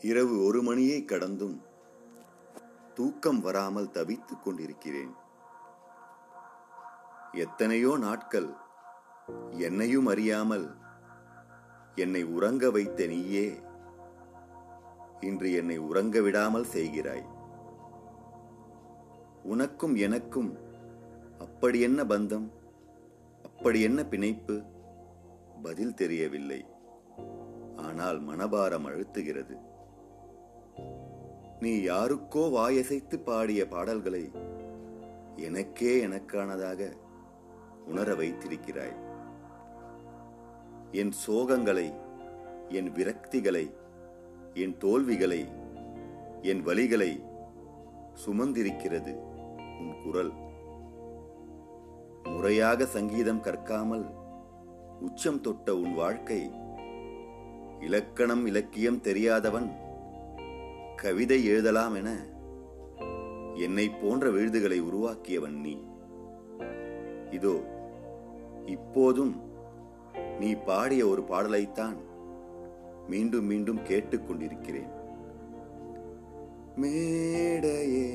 இரவு ஒரு மணியை கடந்தும் தூக்கம் வராமல் தவித்துக் கொண்டிருக்கிறேன். எத்தனையோ நாட்கள் என்னையும் அறியாமல் என்னை உறங்க வைத்த நீயே இன்று என்னை உறங்க விடாமல் செய்கிறாய். உனக்கும் எனக்கும் அப்படி என்ன பந்தம்? அப்படி என்ன பிணைப்பு? பதில் தெரியவில்லை. ஆனால் மனபாரம் அழுத்துகிறது. நீ யாருக்கோ வாயசைத்து பாடிய பாடல்களை எனக்கே எனக்கானதாக உணர வைத்திருக்கிறாய். என் சோகங்களை என் விரக்திகளை என் தோல்விகளை என் வழிகளை சுமந்திருக்கிறது உன் குரல். முறையாக சங்கீதம் கற்காமல் உச்சம் தொட்ட உன் வாழ்க்கை இலக்கணம் இலக்கியம் தெரியாதவன் கவிதை எழுதலாம் என என்னை போன்ற விழுதுகளை உருவாக்கியவன் நீ. இதோ இப்போதும் நீ பாடிய ஒரு பாடலைத்தான் மீண்டும் மீண்டும் கேட்டுக்கொண்டிருக்கிறேன் மேடையே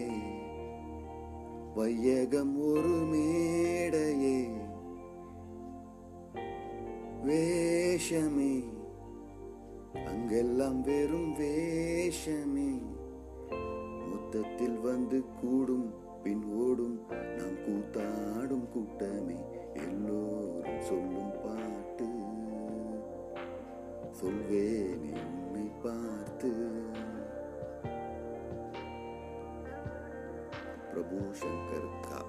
வையகம் ஒரு மேடையே வேஷமே அங்கெல்லாம் வெறும் வே மொத்தத்தில் வந்து கூடும் பின் ஓடும். நாம் கூத்தாடும் கூட்டமே எல்லோரும் சொல்லும் பாட்டு. சொல்வேனே உன்னை பார்த்து. பிரபு சங்கர் கா.